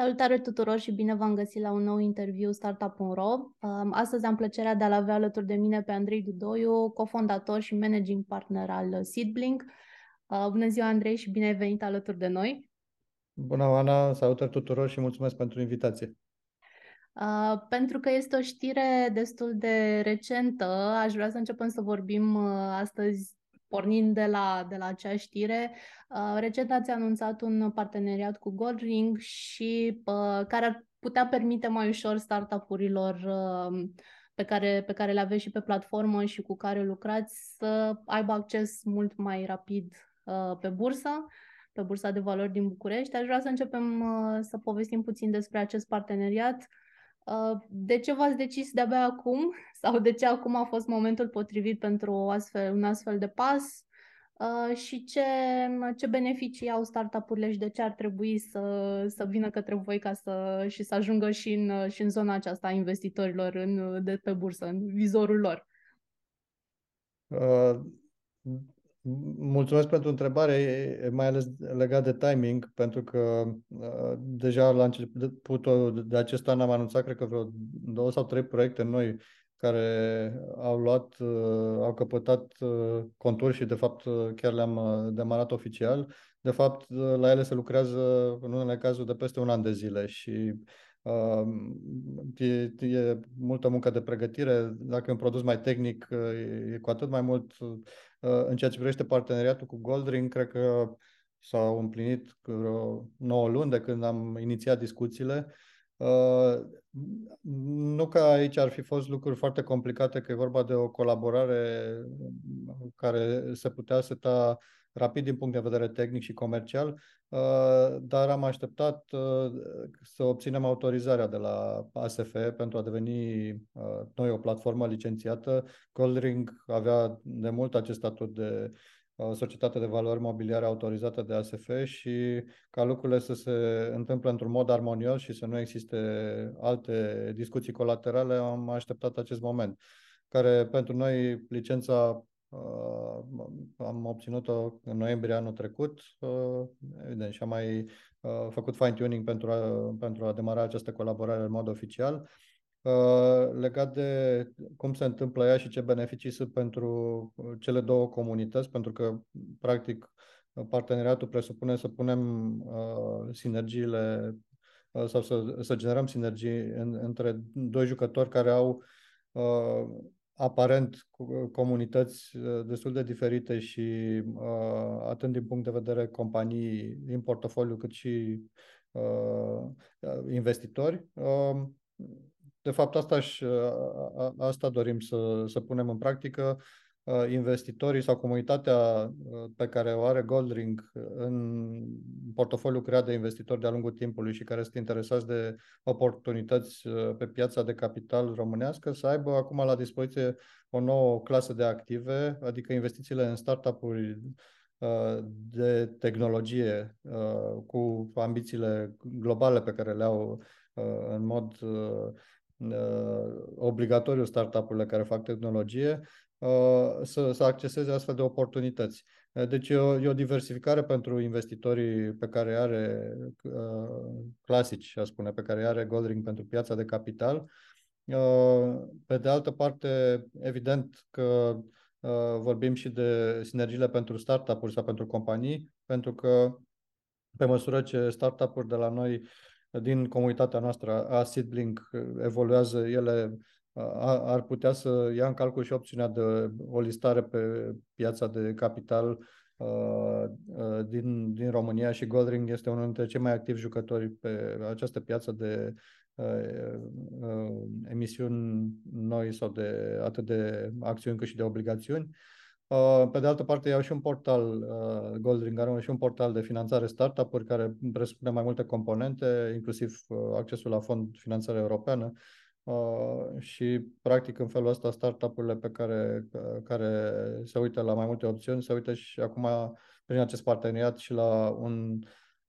Salutare tuturor și bine v-am găsit la un nou interviu Startup.ro. Astăzi am plăcerea de a-l avea alături de mine pe Andrei Dudoiu, cofondator și managing partner al Seedblink. Bună ziua, Andrei, și bine ai venit alături de noi! Bună, Ana! Salutări tuturor și mulțumesc pentru invitație! Uh, pentru că este o știre destul de recentă, aș vrea să începem să vorbim uh, astăzi pornind de la, de la acea știre, uh, recent ați anunțat un parteneriat cu Goldring și uh, care ar putea permite mai ușor startup-urilor uh, pe care, pe care le aveți și pe platformă și cu care lucrați să aibă acces mult mai rapid uh, pe bursă, pe bursa de valori din București. Aș vrea să începem uh, să povestim puțin despre acest parteneriat. Uh, de ce v-ați decis de-abia acum sau de ce acum a fost momentul potrivit pentru o astfel, un astfel de pas uh, și ce, ce beneficii au startup-urile și de ce ar trebui să, să vină către voi ca să, și să ajungă și în, și în zona aceasta a investitorilor în, de pe bursă, în vizorul lor? Uh, Mulțumesc pentru întrebare, mai ales legat de timing, pentru că uh, deja la începutul de acest an am anunțat, cred că vreo două sau trei proiecte noi care au luat, uh, au căpătat uh, conturi și de fapt uh, chiar le-am uh, demarat oficial. De fapt, uh, la ele se lucrează în unele cazuri de peste un an de zile și E, e multă muncă de pregătire. Dacă e un produs mai tehnic, e cu atât mai mult. În ceea ce privește parteneriatul cu Goldring, cred că s-au împlinit vreo 9 luni de când am inițiat discuțiile. Nu că aici ar fi fost lucruri foarte complicate, că e vorba de o colaborare care se putea seta rapid din punct de vedere tehnic și comercial, uh, dar am așteptat uh, să obținem autorizarea de la ASF pentru a deveni uh, noi o platformă licențiată. Goldring avea de mult acest statut de societate de valori mobiliare autorizată de ASF și ca lucrurile să se întâmple într-un mod armonios și să nu existe alte discuții colaterale, am așteptat acest moment care pentru noi licența Uh, am obținut-o în noiembrie anul trecut, uh, evident, și am mai uh, făcut fine-tuning pentru a, pentru a demara această colaborare în mod oficial. Legat de cum se întâmplă ea și ce beneficii sunt pentru cele două comunități, pentru că, practic, parteneriatul presupune să punem sinergiile sau să, să generăm sinergii în, între doi jucători care au aparent comunități uh, destul de diferite și uh, atât din punct de vedere companii din portofoliu cât și uh, investitori. Um, de fapt, asta, asta dorim să, să punem în practică Uh, investitorii sau comunitatea uh, pe care o are Goldring în portofoliu creat de investitori de-a lungul timpului și care sunt interesați de oportunități uh, pe piața de capital românească să aibă acum la dispoziție o nouă clasă de active, adică investițiile în startup-uri de tehnologie cu ambițiile globale pe care le au în mod obligatoriu startup-urile care fac tehnologie Uh, să, să acceseze astfel de oportunități. Uh, deci e o, e o diversificare pentru investitorii pe care are uh, clasici, aș spune, pe care are Goldring pentru piața de capital. Uh, pe de altă parte, evident că uh, vorbim și de sinergiile pentru startup-uri sau pentru companii, pentru că pe măsură ce startup-uri de la noi din comunitatea noastră a Seedblink evoluează, ele ar putea să ia în calcul și opțiunea de o listare pe piața de capital din, din România și Goldring este unul dintre cei mai activi jucători pe această piață de emisiuni noi sau de atât de acțiuni cât și de obligațiuni. Pe de altă parte, au și un portal, Goldring are și un portal de finanțare startup-uri care presupune mai multe componente, inclusiv accesul la fond finanțare europeană, Uh, și practic în felul ăsta startup-urile pe care, uh, care se uită la mai multe opțiuni se uită și acum prin acest parteneriat și la un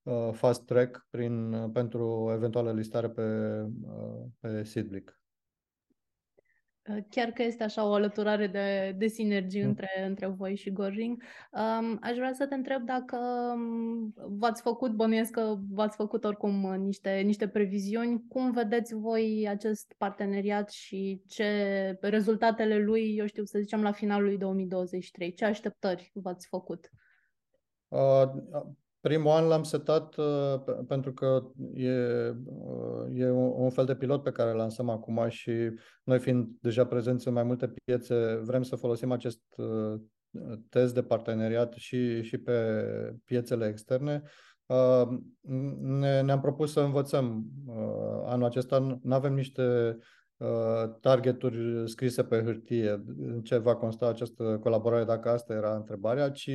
uh, fast track prin, pentru eventuală listare pe, uh, pe Seedblick. Chiar că este așa o alăturare de, de sinergii mm. între, între voi și Goring. Um, aș vrea să te întreb dacă um, v-ați făcut, bănuiesc că v-ați făcut oricum uh, niște, niște previziuni. Cum vedeți voi acest parteneriat și ce rezultatele lui, eu știu, să zicem, la finalul lui 2023? Ce așteptări v-ați făcut? Uh, Primul an l-am setat uh, pentru că e, uh, e un, un fel de pilot pe care îl lansăm acum și noi fiind deja prezenți în mai multe piețe, vrem să folosim acest uh, test de parteneriat și, și pe piețele externe. Uh, ne, ne-am propus să învățăm. Uh, anul acesta nu avem niște uh, targeturi scrise pe hârtie, în ce va consta această colaborare, dacă asta era întrebarea, ci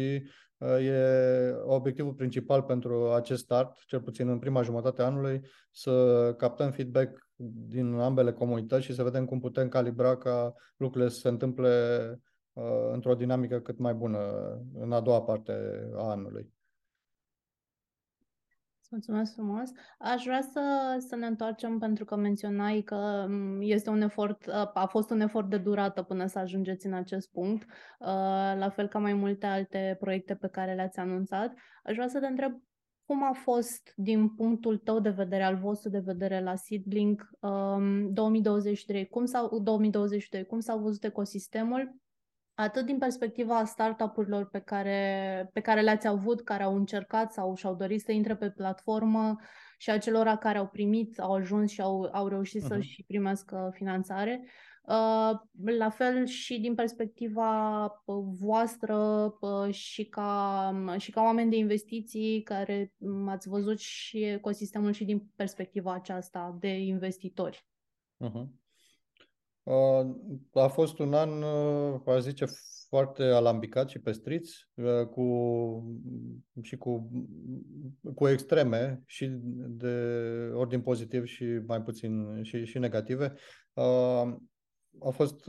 E obiectivul principal pentru acest start, cel puțin în prima jumătate a anului, să captăm feedback din ambele comunități și să vedem cum putem calibra ca lucrurile să se întâmple uh, într-o dinamică cât mai bună în a doua parte a anului. Mulțumesc frumos. Aș vrea să, să ne întoarcem pentru că menționai că este un efort, a fost un efort de durată până să ajungeți în acest punct, uh, la fel ca mai multe alte proiecte pe care le-ați anunțat. Aș vrea să te întreb cum a fost din punctul tău de vedere, al vostru de vedere la Seedlink 2023, um, cum s-a, 2022, cum s-a văzut ecosistemul atât din perspectiva startup-urilor pe care, pe care le-ați avut, care au încercat sau și-au dorit să intre pe platformă și a celor care au primit, au ajuns și au, au reușit uh-huh. să-și primească finanțare. Uh, la fel și din perspectiva uh, voastră uh, și ca, um, și ca oameni de investiții care um, ați văzut și ecosistemul și din perspectiva aceasta de investitori. Uh-huh. Uh, a fost un an, uh, aș zice, foarte alambicat și pestriț, uh, cu, și cu, cu extreme și de ordin pozitiv și mai puțin și, și negative. A fost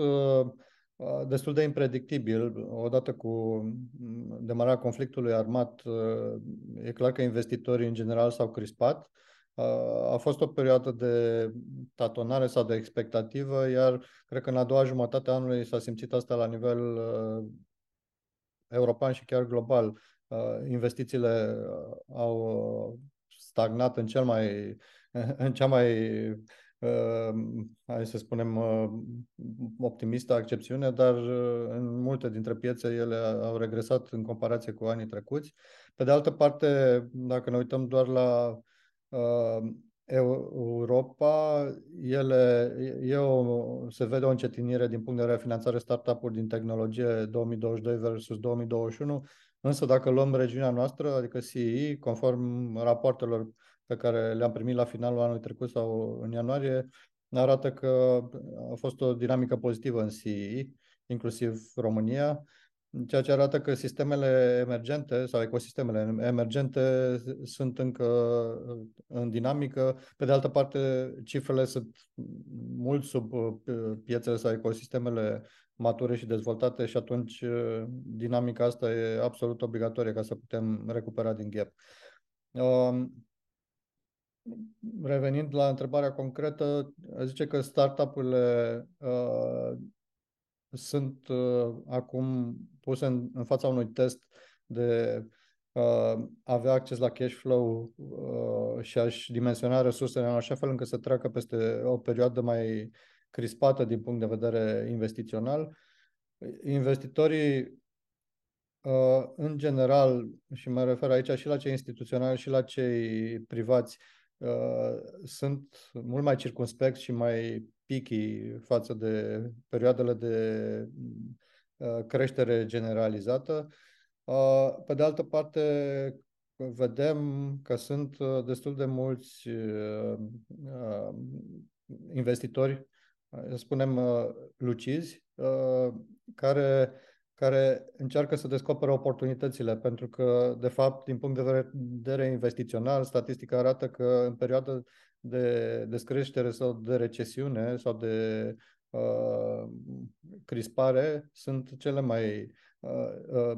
destul de impredictibil. Odată cu demararea conflictului armat, e clar că investitorii în general s-au crispat a fost o perioadă de tatonare sau de expectativă, iar cred că în a doua jumătate a anului s-a simțit asta la nivel uh, european și chiar global. Uh, investițiile uh, au stagnat în cel mai în cea mai uh, hai să spunem uh, optimistă accepțiune, dar uh, în multe dintre piețe ele au regresat în comparație cu anii trecuți. Pe de altă parte, dacă ne uităm doar la Uh, Europa, ele, e o, se vede o încetinire din punct de vedere finanțare startup-uri din tehnologie 2022 versus 2021, însă dacă luăm regiunea noastră, adică CEE, conform rapoartelor pe care le-am primit la finalul anului trecut sau în ianuarie, arată că a fost o dinamică pozitivă în CEE, inclusiv România, ceea ce arată că sistemele emergente sau ecosistemele emergente sunt încă în dinamică. Pe de altă parte, cifrele sunt mult sub uh, piețele sau ecosistemele mature și dezvoltate și atunci uh, dinamica asta e absolut obligatorie ca să putem recupera din gap. Um, revenind la întrebarea concretă, zice că startup-urile uh, sunt uh, acum puse în, în fața unui test de uh, avea acces la cash flow uh, și a-și dimensiona resursele în așa fel încât să treacă peste o perioadă mai crispată din punct de vedere investițional. Investitorii, uh, în general, și mă refer aici și la cei instituționali și la cei privați, uh, sunt mult mai circunspecți și mai picky față de perioadele de uh, creștere generalizată. Uh, pe de altă parte, vedem că sunt uh, destul de mulți investitori, să spunem, lucizi, care care încearcă să descopere oportunitățile, pentru că, de fapt, din punct de vedere investițional, statistica arată că în perioada de descreștere sau de recesiune sau de uh, crispare sunt cele mai uh, uh,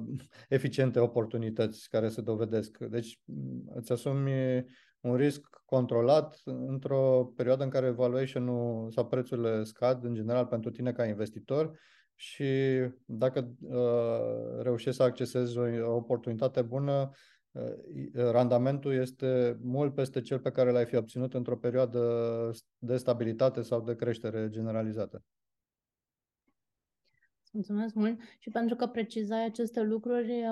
eficiente oportunități care se dovedesc. Deci îți asumi un risc controlat într-o perioadă în care valuation-ul sau prețurile scad în general pentru tine ca investitor și dacă uh, reușești să accesezi o, o oportunitate bună, uh, randamentul este mult peste cel pe care l-ai fi obținut într-o perioadă de stabilitate sau de creștere generalizată. Mulțumesc mult și pentru că precizai aceste lucruri,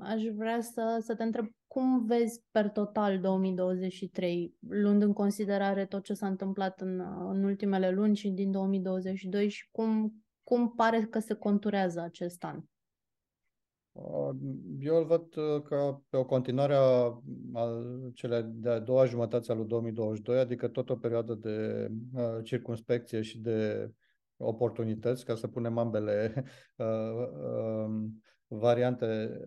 aș vrea să, să te întreb cum vezi per total 2023, luând în considerare tot ce s-a întâmplat în, în ultimele luni și din 2022 și cum, cum pare că se conturează acest an? Eu îl văd uh, ca pe o continuare a, a cele de-a doua jumătate a lui 2022, adică tot o perioadă de uh, circunspecție și de oportunități, ca să punem ambele uh, uh, variante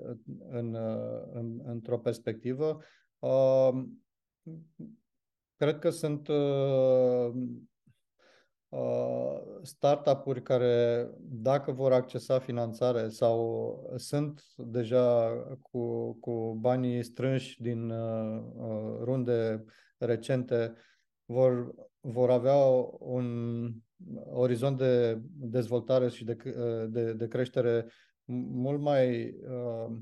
în, uh, în, într-o perspectivă. Uh, cred că sunt uh, uh, startup-uri care, dacă vor accesa finanțare sau sunt deja cu, cu banii strânși din uh, runde recente, vor, vor avea un orizont de dezvoltare și de, de, de creștere mult mai uh, uh,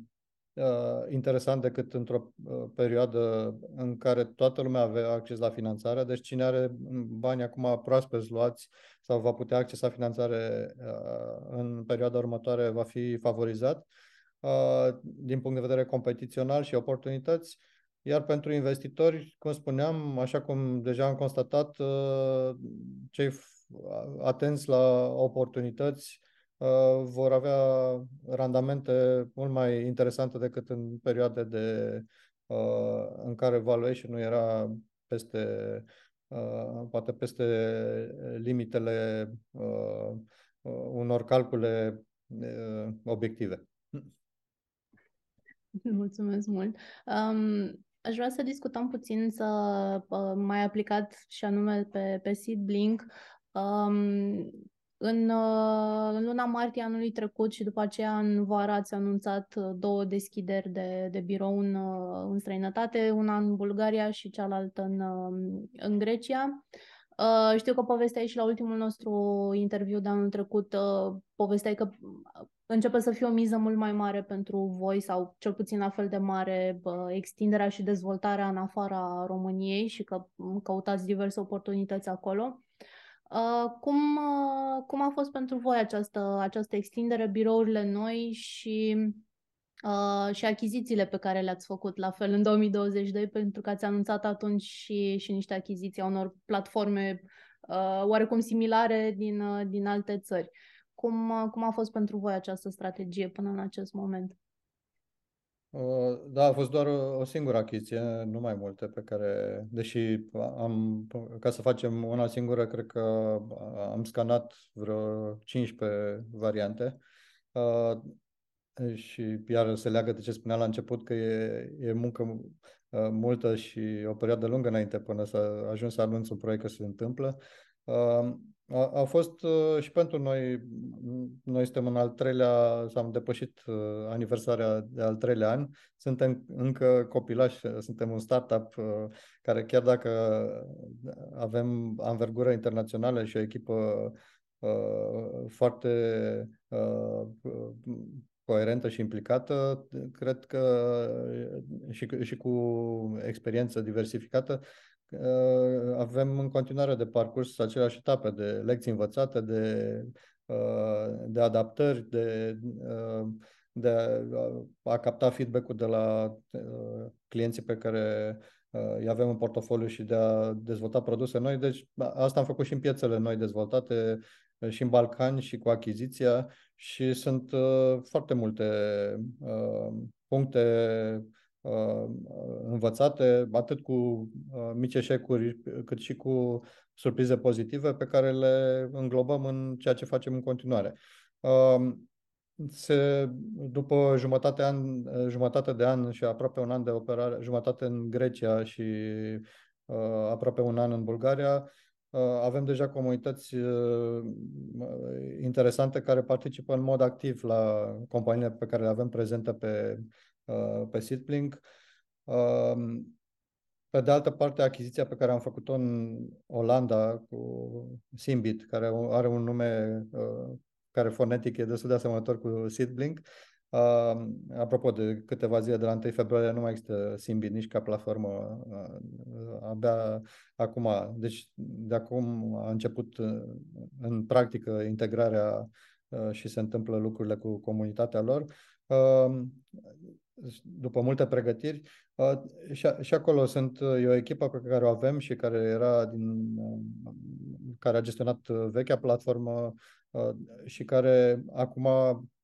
interesant decât într-o uh, perioadă în care toată lumea avea acces la finanțare. Deci cine are bani acum proaspeți luați sau va putea accesa finanțare uh, în perioada următoare va fi favorizat uh, din punct de vedere competițional și oportunități. Iar pentru investitori, cum spuneam, așa cum deja am constatat, uh, cei atenți la oportunități uh, vor avea randamente mult mai interesante decât în perioade de, uh, în care valuation nu era peste poate peste limitele unor calcule obiective. Mulțumesc mult. Um, Aș vrea să discutăm puțin să uh, mai aplicat și anume pe, pe SeedBlink. Um, în, uh, în luna martie anului trecut și după aceea în vară ați anunțat uh, două deschideri de, de birou în, uh, în străinătate, una în Bulgaria și cealaltă în, uh, în Grecia. Uh, știu că povesteai și la ultimul nostru interviu de anul trecut, uh, povesteai că începe să fie o miză mult mai mare pentru voi sau cel puțin la fel de mare bă, extinderea și dezvoltarea în afara României și că căutați diverse oportunități acolo. Uh, cum, uh, cum a fost pentru voi această, această extindere, birourile noi și, uh, și achizițiile pe care le-ați făcut la fel în 2022, pentru că ați anunțat atunci și, și niște achiziții a unor platforme uh, oarecum similare din, uh, din alte țări. Cum, cum a fost pentru voi această strategie până în acest moment? Uh, da, a fost doar o singură achiziție, nu mai multe pe care, deși am, ca să facem una singură, cred că am scanat vreo 15 variante uh, și iar se leagă de ce spunea la început că e, e muncă uh, multă și o perioadă lungă înainte până să ajung să anunț un proiect că se întâmplă. A, a fost uh, și pentru noi, noi suntem în al treilea, s am depășit uh, aniversarea de al treilea an, suntem încă copilași, suntem un startup uh, care chiar dacă avem anvergură internațională și o echipă uh, foarte uh, coerentă și implicată, cred că și, și cu experiență diversificată, Uh, avem în continuare de parcurs aceleași etape de lecții învățate, de, uh, de adaptări, de, uh, de a, a capta feedback-ul de la clienții pe care îi avem în portofoliu și de a dezvolta produse noi. Deci asta am făcut și în piețele noi dezvoltate, și în Balcani și cu achiziția și sunt foarte multe puncte Uh, învățate, atât cu uh, mici eșecuri, cât și cu surprize pozitive pe care le înglobăm în ceea ce facem în continuare. Uh, se, după jumătate, an, jumătate de an și aproape un an de operare, jumătate în Grecia și uh, aproape un an în Bulgaria, uh, avem deja comunități uh, interesante care participă în mod activ la companiile pe care le avem prezente pe Uh, pe SeedBlink. Um, Pe de altă parte, achiziția pe care am făcut-o în Olanda cu Simbit, care are un nume uh, care fonetic e destul de asemănător cu Seedblink, Uh, apropo de câteva zile de la 1 februarie nu mai există Simbit nici ca platformă, uh, abia acum, deci de acum a început uh, în practică integrarea uh, și se întâmplă lucrurile cu comunitatea lor. Uh, după multe pregătiri. Uh, și, și acolo sunt e o echipă pe care o avem și care era din care a gestionat vechea platformă și care acum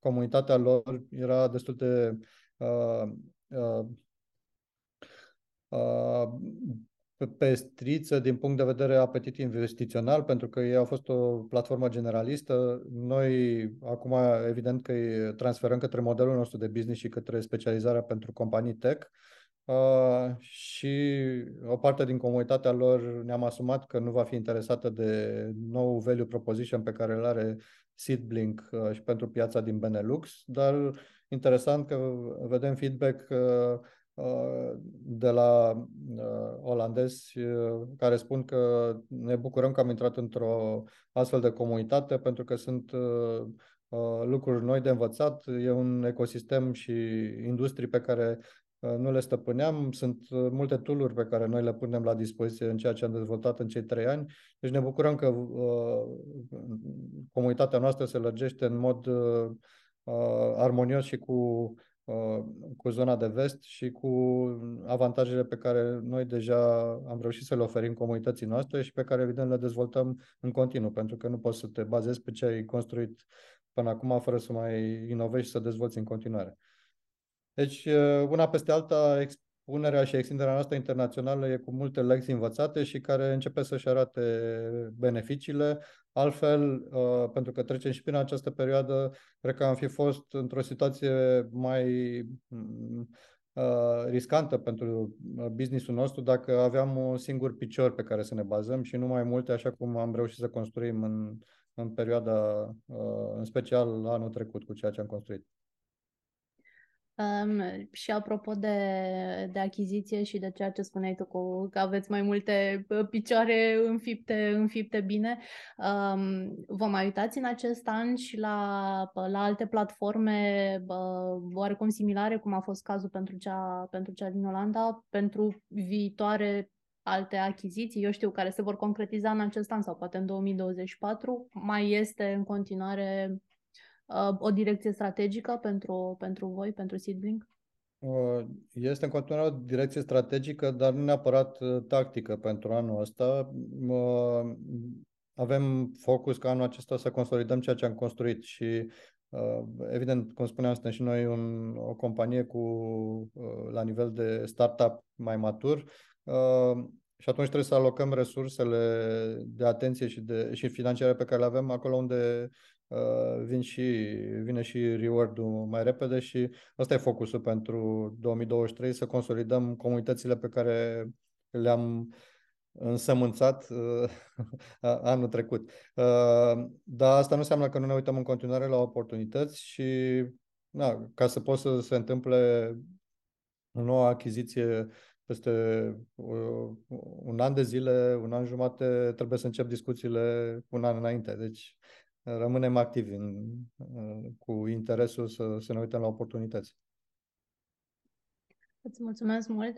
comunitatea lor era destul de uh, uh, uh, pestriță din punct de vedere apetit investițional, pentru că ei au fost o platformă generalistă. Noi acum, evident că îi transferăm către modelul nostru de business și către specializarea pentru companii tech. Uh, și o parte din comunitatea lor ne-am asumat că nu va fi interesată de nou value proposition pe care îl are Seedblink uh, și pentru piața din Benelux, dar interesant că vedem feedback uh, uh, de la olandezi care spun că ne bucurăm că am intrat într-o astfel de comunitate pentru că sunt lucruri noi de învățat, e un ecosistem și industrii pe care nu le stăpâneam. Sunt multe tooluri pe care noi le punem la dispoziție în ceea ce am dezvoltat în cei trei ani. Deci ne bucurăm că uh, comunitatea noastră se lărgește în mod uh, armonios și cu, uh, cu zona de vest și cu avantajele pe care noi deja am reușit să le oferim comunității noastre și pe care evident le dezvoltăm în continuu, pentru că nu poți să te bazezi pe ce ai construit până acum fără să mai inovezi și să dezvolți în continuare. Deci, uh, una peste alta, expunerea și extinderea noastră internațională e cu multe lecții învățate și care începe să-și arate beneficiile. Altfel, uh, pentru că trecem și prin această perioadă, cred că am fi fost într-o situație mai mm, uh, riscantă pentru businessul nostru dacă aveam un singur picior pe care să ne bazăm și nu mai multe, așa cum am reușit să construim în, în perioada, în special anul trecut cu ceea ce am construit. Um, și apropo de, de achiziție și de ceea ce spuneai tu cu că aveți mai multe picioare înfipte, înfipte bine, um, vă mai uitați în acest an și la, la alte platforme uh, oarecum similare, cum a fost cazul pentru cea, pentru cea din Olanda, pentru viitoare alte achiziții, eu știu, care se vor concretiza în acest an sau poate în 2024, mai este în continuare Uh, o direcție strategică pentru, pentru voi, pentru Seedblink? Uh, este în continuare o direcție strategică, dar nu neapărat uh, tactică pentru anul ăsta. Avem focus ca anul acesta să consolidăm ceea ce am construit și evident, cum spuneam, suntem și noi un, o companie cu la nivel de startup mai matur și atunci trebuie să alocăm resursele de atenție și, de, și financiare pe care le avem acolo unde Uh, vin și, vine și reward-ul mai repede și ăsta e focusul pentru 2023, să consolidăm comunitățile pe care le-am însămânțat uh, anul trecut. Uh, dar asta nu înseamnă că nu ne uităm în continuare la oportunități și na, ca să poată să se întâmple o nouă achiziție peste uh, un an de zile, un an jumate, trebuie să încep discuțiile un an înainte. Deci rămânem activi în, cu interesul să, să ne uităm la oportunități. Îți mulțumesc mult.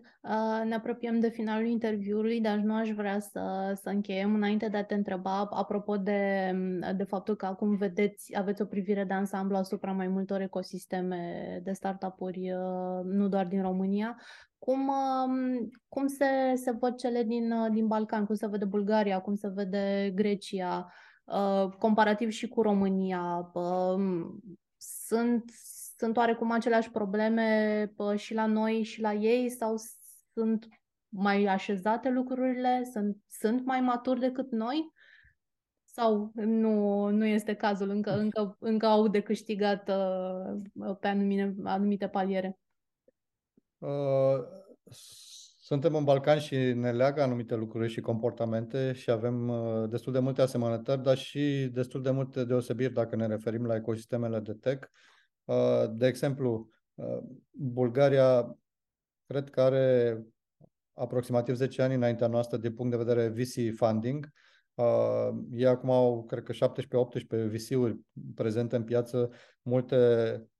Ne apropiem de finalul interviului, dar nu aș vrea să, să încheiem înainte de a te întreba, apropo de, de faptul că acum vedeți, aveți o privire de ansamblu asupra mai multor ecosisteme de startup-uri, nu doar din România. Cum, cum se, se văd cele din, din Balcan? Cum se vede Bulgaria? Cum se vede Grecia? Uh, comparativ și cu România. Uh, sunt, sunt oarecum aceleași probleme uh, și la noi și la ei sau sunt mai așezate lucrurile? Sunt, sunt mai maturi decât noi? Sau nu, nu este cazul? Încă, încă, încă au de câștigat uh, pe anumite, anumite paliere? Uh, suntem în Balcan și ne leagă anumite lucruri și comportamente și avem uh, destul de multe asemănătări, dar și destul de multe deosebiri dacă ne referim la ecosistemele de tech. Uh, de exemplu, uh, Bulgaria cred că are aproximativ 10 ani înaintea noastră din punct de vedere VC funding. Uh, ei acum au, cred că 17-18 VC-uri prezente în piață, multe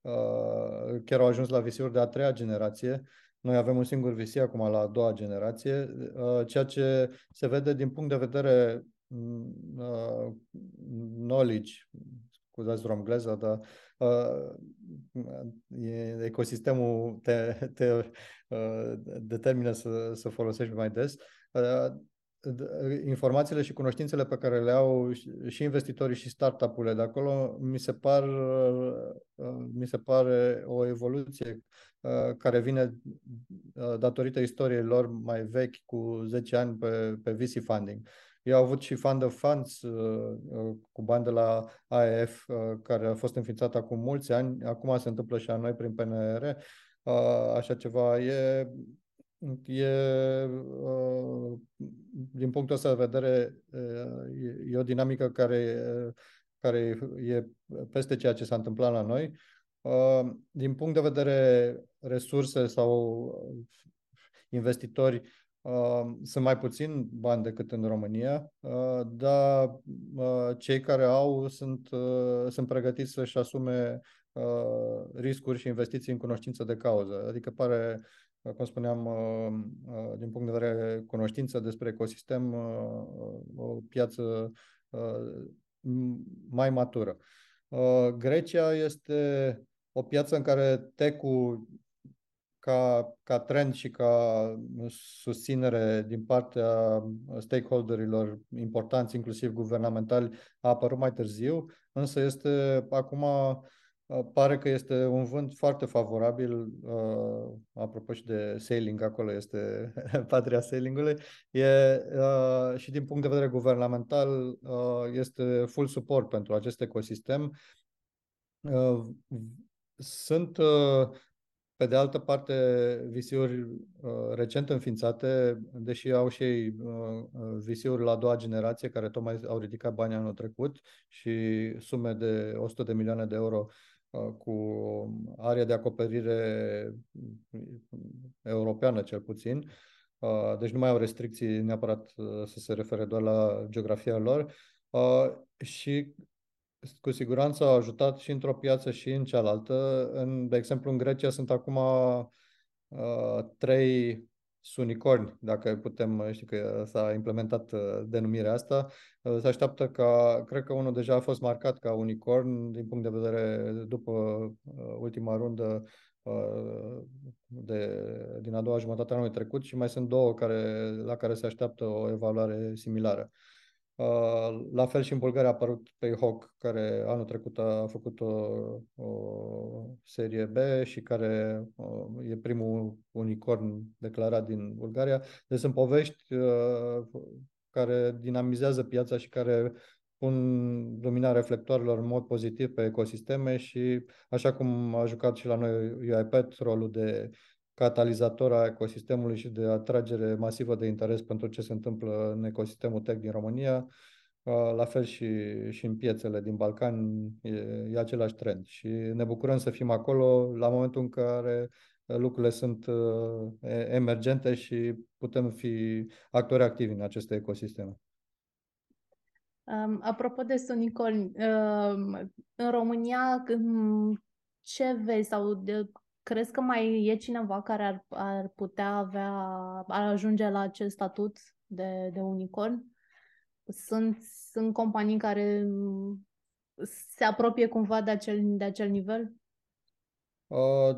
uh, chiar au ajuns la VC-uri de a treia generație. Noi avem un singur VC acum la a doua generație, uh, ceea ce se vede din punct de vedere uh, knowledge, scuzați romgleza, dar uh, ecosistemul te, te uh, determină să, să folosești mai des. Uh, informațiile și cunoștințele pe care le au și investitorii și startup-urile de acolo, mi se, par, uh, mi se pare o evoluție uh, care vine uh, datorită istoriei lor mai vechi cu 10 ani pe, pe VC funding. Eu au avut și Fund of Funds cu bani de la AEF, care a fost înființat acum mulți ani. Acum se întâmplă și la noi prin PNR. Așa ceva e e, din punctul ăsta de vedere, e o dinamică care, care e peste ceea ce s-a întâmplat la noi. Din punct de vedere resurse sau investitori, sunt mai puțin bani decât în România, dar cei care au sunt, sunt pregătiți să-și asume riscuri și investiții în cunoștință de cauză. Adică pare cum spuneam, uh, uh, din punct de vedere cunoștință despre ecosistem, uh, o piață mai matură. Grecia este o piață în care tech-ul ca, ca trend și ca susținere din partea stakeholderilor importanți, inclusiv guvernamentali, a apărut mai târziu, însă este acum Uh, pare că este un vânt foarte favorabil, uh, apropo și de sailing, acolo este patria sailingului, e, uh, și din punct de vedere guvernamental uh, este full support pentru acest ecosistem. Uh, sunt, uh, pe de altă parte, visiuri uh, recent înființate, deși au și ei uh, visiuri la a doua generație, care tocmai au ridicat bani anul trecut și sume de 100 de milioane de euro uh, Uh, cu area de acoperire europeană cel puțin, uh, deci nu mai au restricții neapărat uh, să se refere doar la geografia lor. Și cu siguranță au ajutat și într-o piață și în cealaltă. În, de exemplu, în Grecia sunt acum trei sunicorni, dacă putem, știu că s-a implementat uh, denumirea asta, uh, se așteaptă ca, cred că unul deja a fost marcat ca unicorn din punct de vedere după uh, ultima rundă de, din a doua jumătate a anului trecut și mai sunt două care, la care se așteaptă o evaluare similară. Uh, la fel și în Bulgaria a apărut Payhawk, care anul trecut a făcut o, o serie B și care uh, e primul unicorn declarat din Bulgaria. Deci sunt povești uh, care dinamizează piața și care pun lumina reflectoarelor în mod pozitiv pe ecosisteme și așa cum a jucat și la noi UiPath rolul de catalizator a ecosistemului și de atragere masivă de interes pentru ce se întâmplă în ecosistemul tech din România. La fel și, și în piețele din Balcani e, e același trend și ne bucurăm să fim acolo la momentul în care lucrurile sunt emergente și putem fi actori activi în aceste ecosisteme. Um, apropo de Sonicol, um, în România ce vezi sau de Crezi că mai e cineva care ar, ar putea avea, ar ajunge la acest statut de, de unicorn? Sunt, sunt companii care se apropie cumva de acel, de acel nivel? Uh,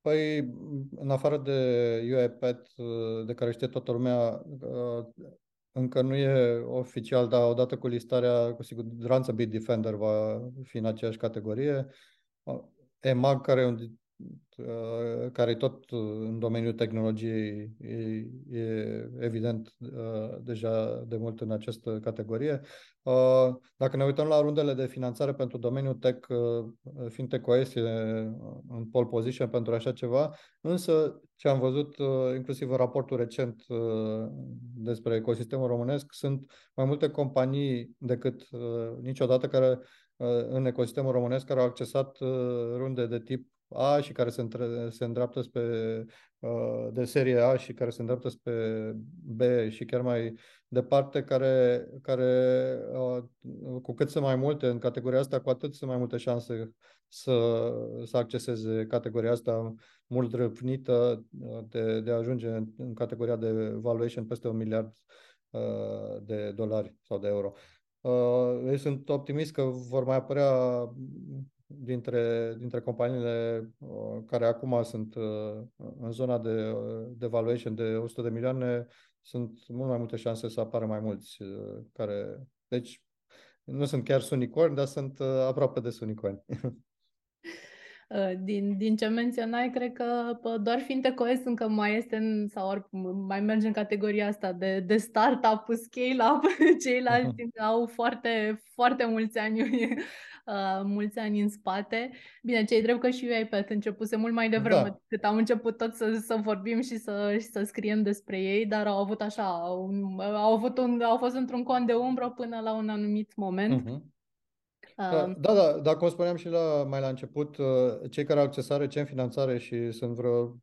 păi, în afară de UiPath, de care știe toată lumea, uh, încă nu e oficial, dar odată cu listarea, cu siguranță Bitdefender va fi în aceeași categorie. Uh, EMAG, care e un uh, care e tot în domeniul tehnologiei, e, e evident uh, deja de mult în această categorie. Uh, dacă ne uităm la rundele de finanțare pentru domeniul tech, FinTech OS e în pole position pentru așa ceva, însă ce am văzut inclusiv în raportul recent despre ecosistemul românesc, sunt mai multe companii decât niciodată care în ecosistemul românesc care au accesat uh, runde de tip A și care se, între, se îndreaptă spre uh, de serie A și care se îndreaptă spre B și chiar mai departe, care, care uh, cu cât sunt mai multe în categoria asta, cu atât sunt mai multe șanse să, să acceseze categoria asta mult răpnită de, de a ajunge în, în categoria de valuation peste un miliard de dolari sau de euro. Uh, eu sunt optimist că vor mai apărea dintre, dintre companiile uh, care acum sunt uh, în zona de, de valuation de 100 de milioane, sunt mult mai multe șanse să apară mai mulți care... Deci nu sunt chiar unicorn, dar sunt aproape de unicorn. Uh, din, din ce menționai, cred că doar FinTechOS încă mai este în, sau or, mai merge în categoria asta de, de startup, scale-up. Ceilalți uh-huh. au foarte, foarte mulți ani, uh, mulți ani în spate. Bine, cei drept că și UiPath începuse mult mai devreme da. cât am început tot să, să vorbim și să, și să scriem despre ei, dar au avut așa, un, au, avut un, au fost într-un cont de umbră până la un anumit moment. Uh-huh. Da, da, da, da, cum spuneam și la, mai la început, uh, cei care au accesare recent finanțare și sunt vreo,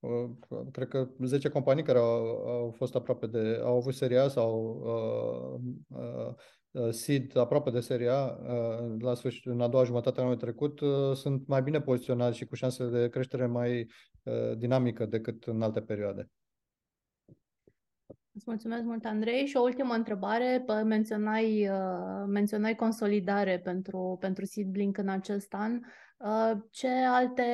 uh, cred că 10 companii care au, au fost aproape de, au avut seria sau uh, uh, seed aproape de seria uh, la sfârșit, în a doua jumătate a anului trecut, uh, sunt mai bine poziționați și cu șanse de creștere mai uh, dinamică decât în alte perioade. Îți mulțumesc mult, Andrei. Și o ultimă întrebare. Menționai, uh, menționai consolidare pentru, pentru SeedBlink în acest an. Uh, ce alte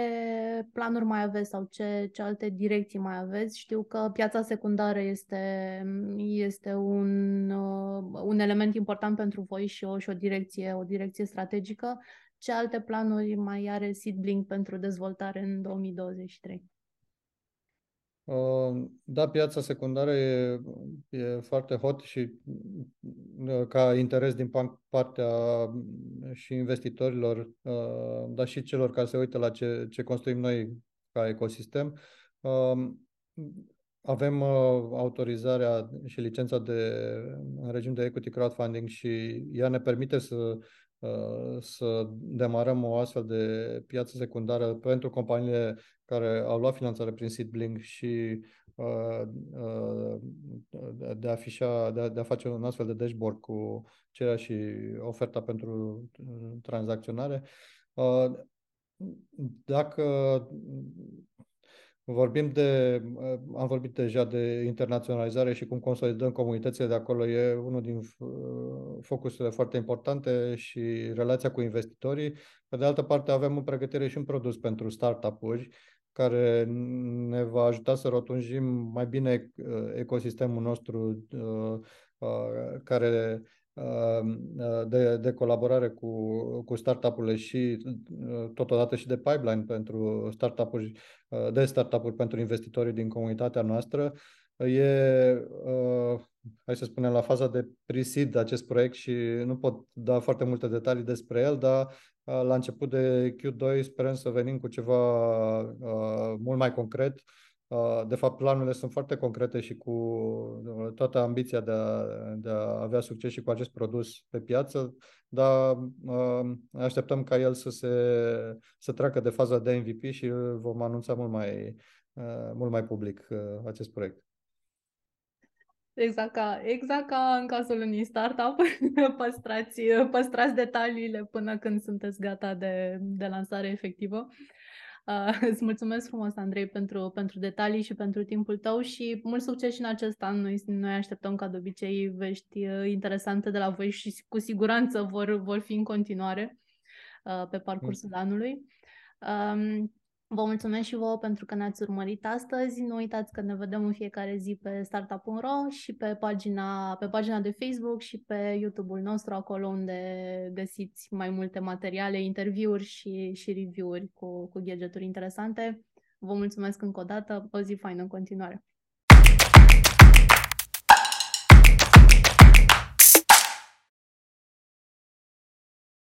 planuri mai aveți sau ce, ce alte direcții mai aveți? Știu că piața secundară este, este un, uh, un element important pentru voi și o, și o, direcție, o direcție strategică. Ce alte planuri mai are SeedBlink pentru dezvoltare în 2023? Uh, da, piața secundară e, e foarte hot și uh, ca interes din partea și investitorilor, uh, dar și celor care se uită la ce, ce construim noi ca ecosistem. Avem autorizarea și licența de în regim de equity crowdfunding și ea ne permite să să demarăm o astfel de piață secundară pentru companiile care au luat finanțare prin SeedBlink și uh, uh, de a, afișa, de a, de a face un astfel de dashboard cu cererea și oferta pentru tranzacționare. Uh, dacă Vorbim de, am vorbit deja de internaționalizare și cum consolidăm comunitățile de acolo. E unul din focusurile foarte importante și relația cu investitorii. Pe de altă parte, avem în pregătire și un produs pentru startup-uri care ne va ajuta să rotunjim mai bine uh, ecosistemul nostru uh, uh, care de, de colaborare cu, cu startup-urile și totodată și de pipeline pentru startup-uri, de startup-uri pentru investitorii din comunitatea noastră. E, hai să spunem, la faza de pre-seed acest proiect și nu pot da foarte multe detalii despre el, dar la început de Q2 sperăm să venim cu ceva uh, mult mai concret. Uh, de fapt, planurile sunt foarte concrete și cu uh, toată ambiția de a, de a avea succes și cu acest produs pe piață, dar așteptăm ca el să, se, să treacă de faza de MVP și vom anunța mult mai, mult mai public acest proiect. Exact ca, exact ca în cazul unui startup, păstrați, păstrați detaliile până când sunteți gata de, de lansare efectivă. Uh, îți mulțumesc frumos, Andrei, pentru, pentru detalii și pentru timpul tău și mult succes și în acest an. Noi, noi așteptăm ca de obicei vești uh, interesante de la voi și cu siguranță vor, vor fi în continuare uh, pe parcursul mm. anului. Um, Vă mulțumesc și vouă pentru că ne-ați urmărit astăzi. Nu uitați că ne vedem în fiecare zi pe startup.ro și pe pagina, pe pagina de Facebook și pe YouTube-ul nostru, acolo unde găsiți mai multe materiale, interviuri și, și review-uri cu, cu gadgeturi interesante. Vă mulțumesc încă o dată. O zi faină în continuare!